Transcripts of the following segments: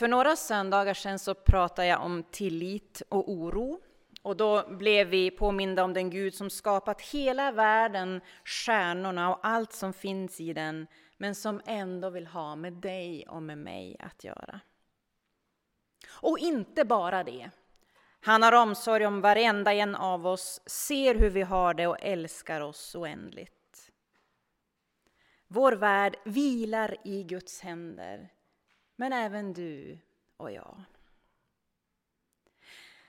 För några söndagar sedan så pratade jag om tillit och oro. Och då blev vi påminda om den Gud som skapat hela världen, stjärnorna och allt som finns i den, men som ändå vill ha med dig och med mig att göra. Och inte bara det. Han har omsorg om varenda en av oss, ser hur vi har det och älskar oss oändligt. Vår värld vilar i Guds händer, men även du och jag.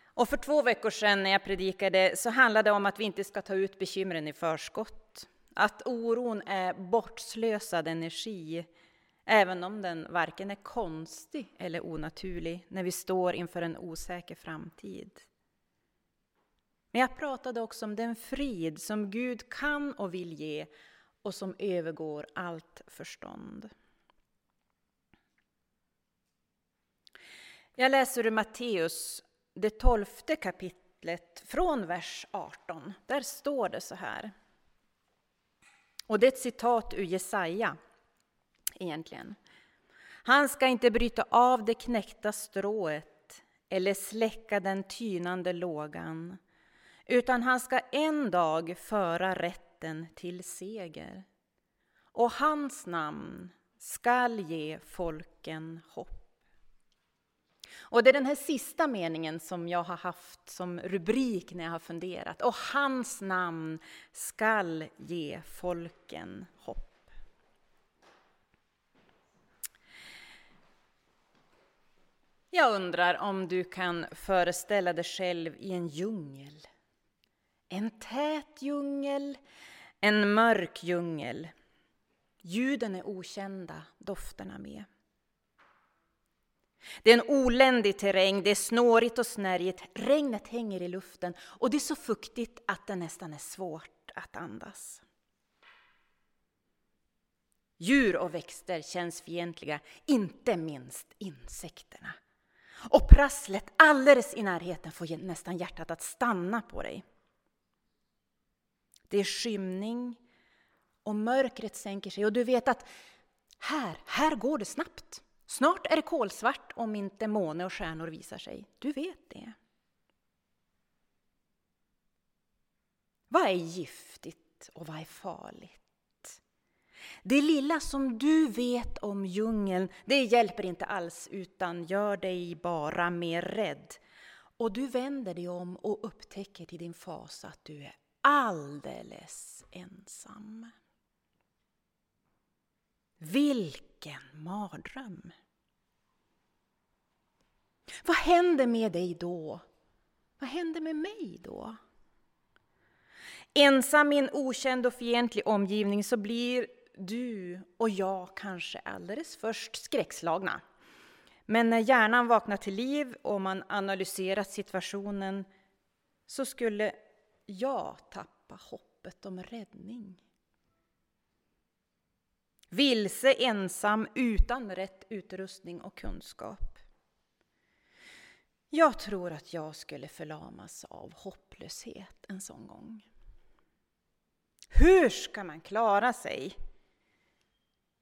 Och för två veckor sedan när jag predikade så handlade det om att vi inte ska ta ut bekymren i förskott. Att oron är bortslösad energi, även om den varken är konstig eller onaturlig när vi står inför en osäker framtid. Men jag pratade också om den frid som Gud kan och vill ge och som övergår allt förstånd. Jag läser ur Matteus, det tolfte kapitlet, från vers 18. Där står det så här. Och det är ett citat ur Jesaja, egentligen. Han ska inte bryta av det knäckta strået eller släcka den tynande lågan, utan han ska en dag föra rätten till seger. Och hans namn skall ge folken hopp. Och det är den här sista meningen som jag har haft som rubrik när jag har funderat. Och hans namn skall ge folken hopp. Jag undrar om du kan föreställa dig själv i en djungel. En tät djungel, en mörk djungel. Ljuden är okända, dofterna med. Det är en oländig terräng, det är snårigt och snärjigt, regnet hänger i luften och det är så fuktigt att det nästan är svårt att andas. Djur och växter känns fientliga, inte minst insekterna. Och prasslet alldeles i närheten får nästan hjärtat att stanna på dig. Det är skymning och mörkret sänker sig och du vet att här, här går det snabbt. Snart är det kolsvart om inte måne och stjärnor visar sig. Du vet det. Vad är giftigt och vad är farligt? Det lilla som du vet om djungeln, det hjälper inte alls utan gör dig bara mer rädd. Och du vänder dig om och upptäcker till din fasa att du är alldeles ensam. Vilken mardröm! Vad händer med dig då? Vad händer med mig då? Ensam i en okänd och fientlig omgivning så blir du och jag kanske alldeles först skräckslagna. Men när hjärnan vaknar till liv och man analyserat situationen så skulle jag tappa hoppet om räddning. Vilse, ensam, utan rätt utrustning och kunskap. Jag tror att jag skulle förlamas av hopplöshet en sån gång. Hur ska man klara sig?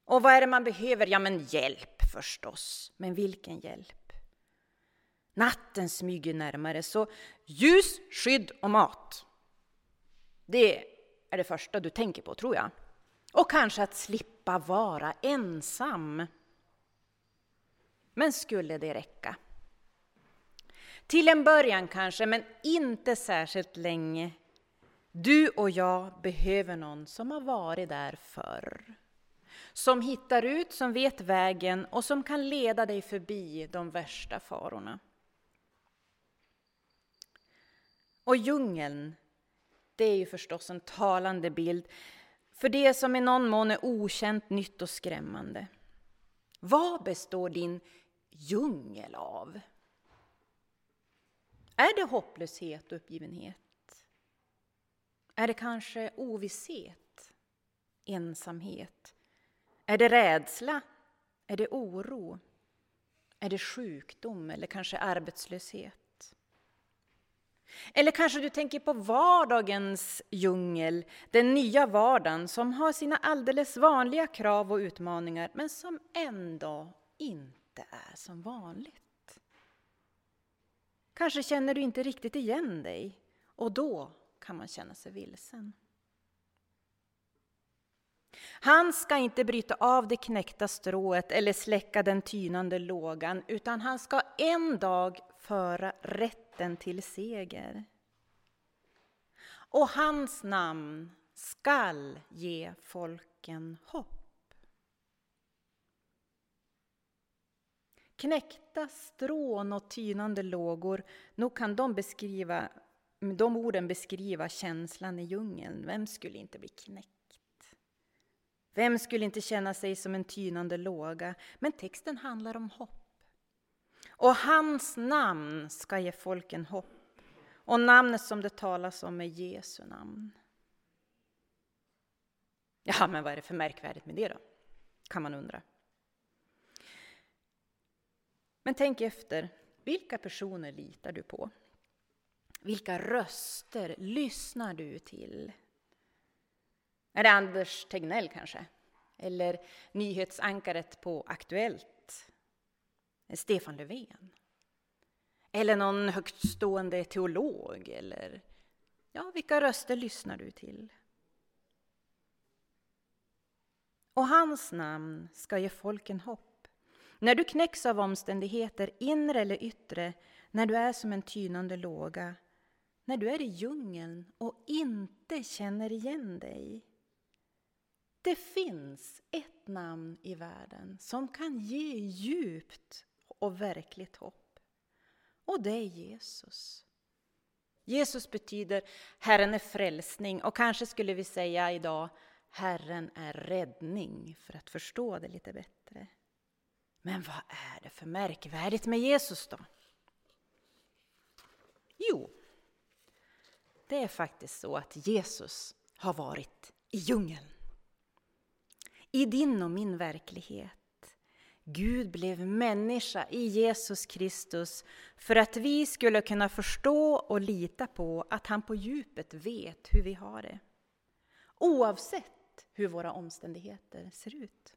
Och vad är det man behöver? Ja, men hjälp förstås. Men vilken hjälp? Natten smyger närmare, så ljus, skydd och mat. Det är det första du tänker på, tror jag. Och kanske att slippa Slippa vara ensam. Men skulle det räcka? Till en början kanske, men inte särskilt länge. Du och jag behöver någon som har varit där förr. Som hittar ut, som vet vägen och som kan leda dig förbi de värsta farorna. Och djungeln, det är ju förstås en talande bild för det som i någon mån är okänt, nytt och skrämmande. Vad består din djungel av? Är det hopplöshet och uppgivenhet? Är det kanske ovisshet, ensamhet? Är det rädsla? Är det oro? Är det sjukdom eller kanske arbetslöshet? Eller kanske du tänker på vardagens djungel, den nya vardagen som har sina alldeles vanliga krav och utmaningar men som ändå inte är som vanligt. Kanske känner du inte riktigt igen dig och då kan man känna sig vilsen. Han ska inte bryta av det knäckta strået eller släcka den tynande lågan, utan han ska en dag föra rätten till seger. Och hans namn skall ge folken hopp. Knäckta strån och tynande lågor, nog kan de, beskriva, de orden beskriva känslan i djungeln. Vem skulle inte bli knäckt? Vem skulle inte känna sig som en tynande låga? Men texten handlar om hopp. Och hans namn ska ge folken hopp. Och namnet som det talas om är Jesu namn. Ja, men vad är det för märkvärdigt med det då? Kan man undra. Men tänk efter, vilka personer litar du på? Vilka röster lyssnar du till? Är det Anders Tegnell kanske? Eller nyhetsankaret på Aktuellt? Stefan Löfven? Eller någon högtstående teolog? Eller ja, vilka röster lyssnar du till? Och hans namn ska ge folken hopp. När du knäcks av omständigheter, inre eller yttre, när du är som en tynande låga, när du är i djungeln och inte känner igen dig, det finns ett namn i världen som kan ge djupt och verkligt hopp. Och det är Jesus. Jesus betyder Herren är frälsning och kanske skulle vi säga idag Herren är räddning för att förstå det lite bättre. Men vad är det för märkvärdigt med Jesus då? Jo, det är faktiskt så att Jesus har varit i djungeln i din och min verklighet. Gud blev människa i Jesus Kristus för att vi skulle kunna förstå och lita på att han på djupet vet hur vi har det. Oavsett hur våra omständigheter ser ut.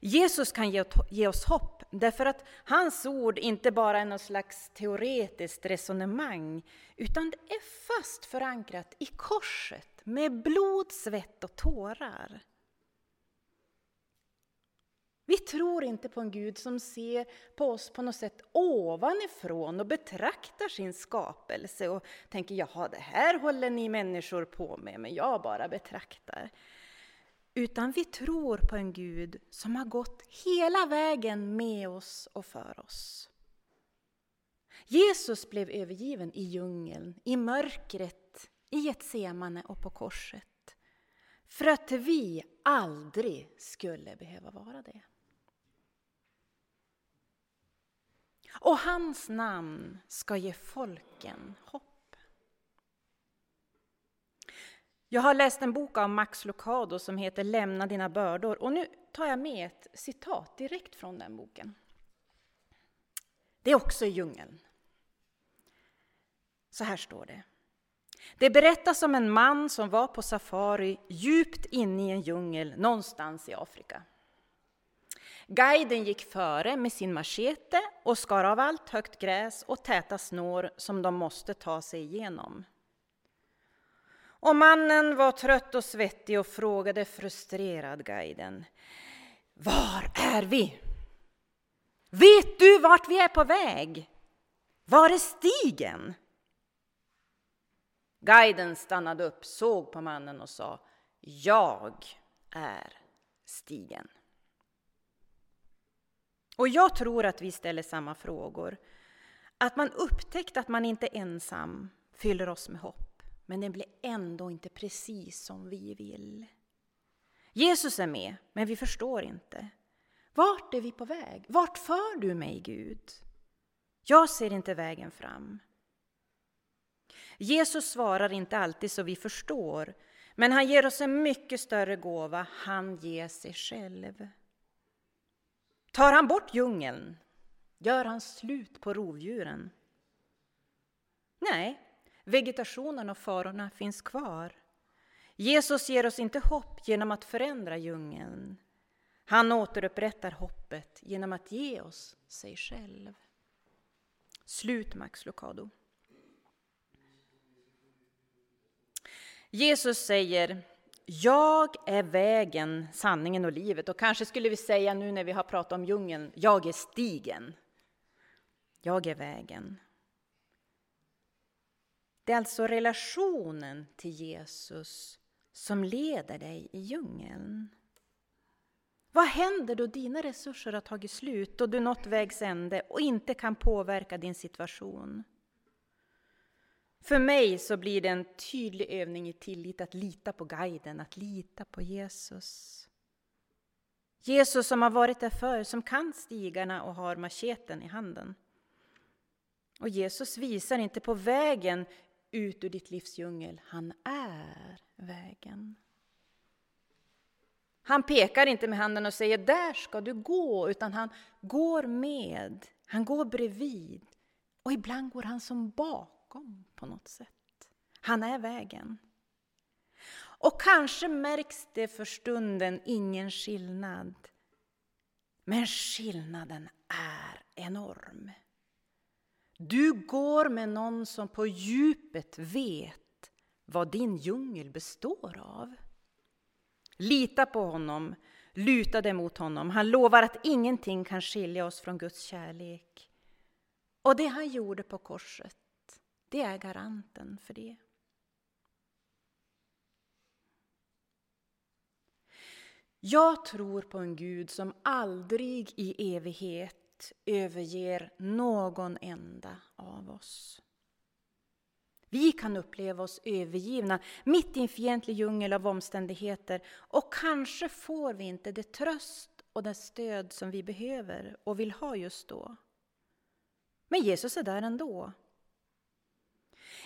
Jesus kan ge oss hopp därför att hans ord inte bara är något slags teoretiskt resonemang utan det är fast förankrat i korset med blod, svett och tårar. Vi tror inte på en Gud som ser på oss på något sätt ovanifrån och betraktar sin skapelse och tänker jaha, det här håller ni människor på med, men jag bara betraktar. Utan vi tror på en Gud som har gått hela vägen med oss och för oss. Jesus blev övergiven i djungeln, i mörkret, i Getsemane och på korset. För att vi aldrig skulle behöva vara det. Och hans namn ska ge folken hopp. Jag har läst en bok av Max Lucado som heter Lämna dina bördor och nu tar jag med ett citat direkt från den boken. Det är också i djungeln. Så här står det. Det berättas om en man som var på safari djupt inne i en djungel någonstans i Afrika. Guiden gick före med sin machete och skar av allt högt gräs och täta snår som de måste ta sig igenom. Och mannen var trött och svettig och frågade frustrerad guiden. Var är vi? Vet du vart vi är på väg? Var är stigen? Guiden stannade upp, såg på mannen och sa Jag är stigen. Och jag tror att vi ställer samma frågor. Att man upptäckt att man inte är ensam fyller oss med hopp, men den blir ändå inte precis som vi vill. Jesus är med, men vi förstår inte. Vart är vi på väg? Vart för du mig, Gud? Jag ser inte vägen fram. Jesus svarar inte alltid så vi förstår, men han ger oss en mycket större gåva. Han ger sig själv. Tar han bort djungeln? Gör han slut på rovdjuren? Nej, vegetationen och farorna finns kvar. Jesus ger oss inte hopp genom att förändra djungeln. Han återupprättar hoppet genom att ge oss sig själv. Slut Max Lucado. Jesus säger jag är vägen, sanningen och livet. Och kanske skulle vi säga nu när vi har pratat om djungeln, jag är stigen. Jag är vägen. Det är alltså relationen till Jesus som leder dig i djungeln. Vad händer då dina resurser har tagit slut och du nått vägs ände och inte kan påverka din situation? För mig så blir det en tydlig övning i tillit att lita på guiden, att lita på Jesus. Jesus som har varit där förr, som kan stigarna och har macheten i handen. Och Jesus visar inte på vägen ut ur ditt livs djungel, han är vägen. Han pekar inte med handen och säger där ska du gå, utan han går med, han går bredvid. Och ibland går han som bakom på något sätt. Han är vägen. Och kanske märks det för stunden ingen skillnad. Men skillnaden är enorm. Du går med någon som på djupet vet vad din djungel består av. Lita på honom, luta dig mot honom. Han lovar att ingenting kan skilja oss från Guds kärlek. Och det han gjorde på korset, det är garanten för det. Jag tror på en Gud som aldrig i evighet överger någon enda av oss. Vi kan uppleva oss övergivna mitt i en fientlig djungel av omständigheter och kanske får vi inte det tröst och det stöd som vi behöver och vill ha just då. Men Jesus är där ändå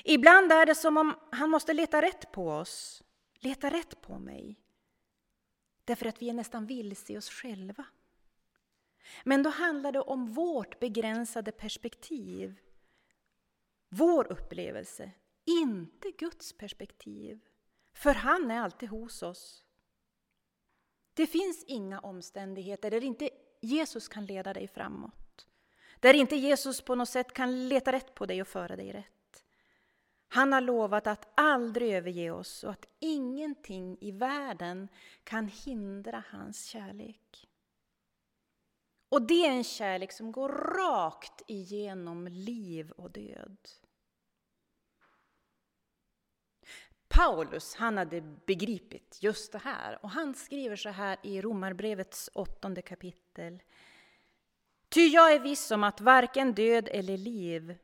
Ibland är det som om han måste leta rätt på oss, leta rätt på mig. Därför att vi är nästan vilse i oss själva. Men då handlar det om vårt begränsade perspektiv. Vår upplevelse, inte Guds perspektiv. För han är alltid hos oss. Det finns inga omständigheter där inte Jesus kan leda dig framåt. Där inte Jesus på något sätt kan leta rätt på dig och föra dig rätt. Han har lovat att aldrig överge oss och att ingenting i världen kan hindra hans kärlek. Och det är en kärlek som går rakt igenom liv och död. Paulus han hade begripit just det här och han skriver så här i Romarbrevets åttonde kapitel. Ty jag är viss om att varken död eller liv,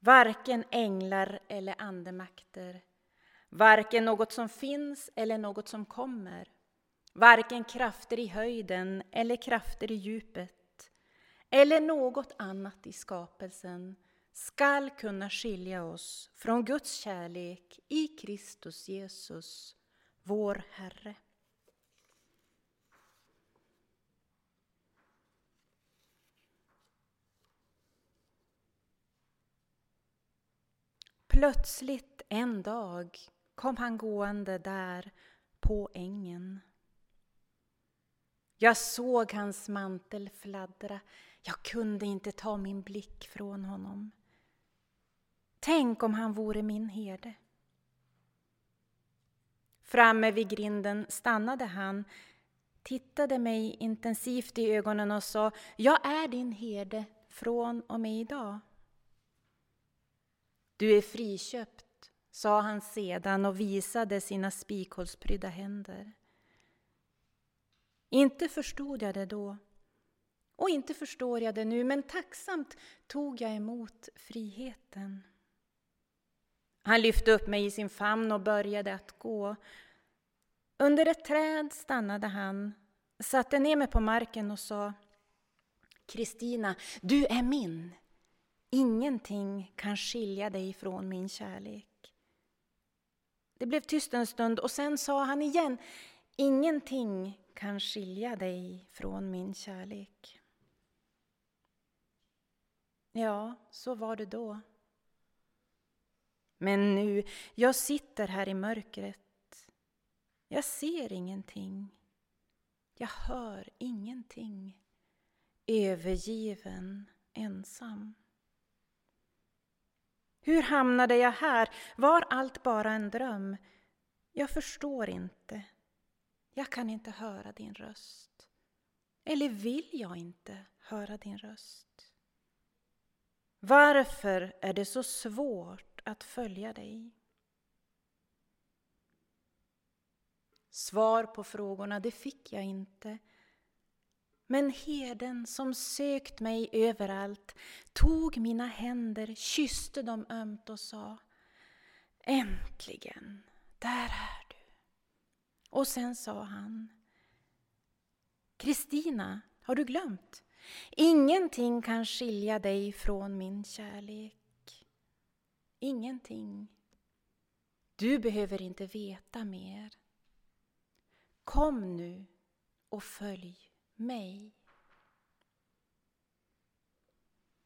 Varken änglar eller andemakter, varken något som finns eller något som kommer, varken krafter i höjden eller krafter i djupet, eller något annat i skapelsen skall kunna skilja oss från Guds kärlek i Kristus Jesus, vår Herre. Plötsligt en dag kom han gående där på ängen. Jag såg hans mantel fladdra. Jag kunde inte ta min blick från honom. Tänk om han vore min herde. Framme vid grinden stannade han, tittade mig intensivt i ögonen och sa Jag är din herde från och med idag. Du är friköpt, sa han sedan och visade sina spikhålsprydda händer. Inte förstod jag det då, och inte förstår jag det nu, men tacksamt tog jag emot friheten. Han lyfte upp mig i sin famn och började att gå. Under ett träd stannade han, satte ner mig på marken och sa Kristina, du är min. Ingenting kan skilja dig från min kärlek. Det blev tyst en stund och sen sa han igen Ingenting kan skilja dig från min kärlek. Ja, så var det då. Men nu, jag sitter här i mörkret. Jag ser ingenting. Jag hör ingenting. Övergiven, ensam. Hur hamnade jag här? Var allt bara en dröm? Jag förstår inte. Jag kan inte höra din röst. Eller vill jag inte höra din röst? Varför är det så svårt att följa dig? Svar på frågorna, det fick jag inte. Men herden som sökt mig överallt tog mina händer, kysste dem ömt och sa Äntligen, där är du. Och sen sa han Kristina, har du glömt? Ingenting kan skilja dig från min kärlek. Ingenting. Du behöver inte veta mer. Kom nu och följ mig.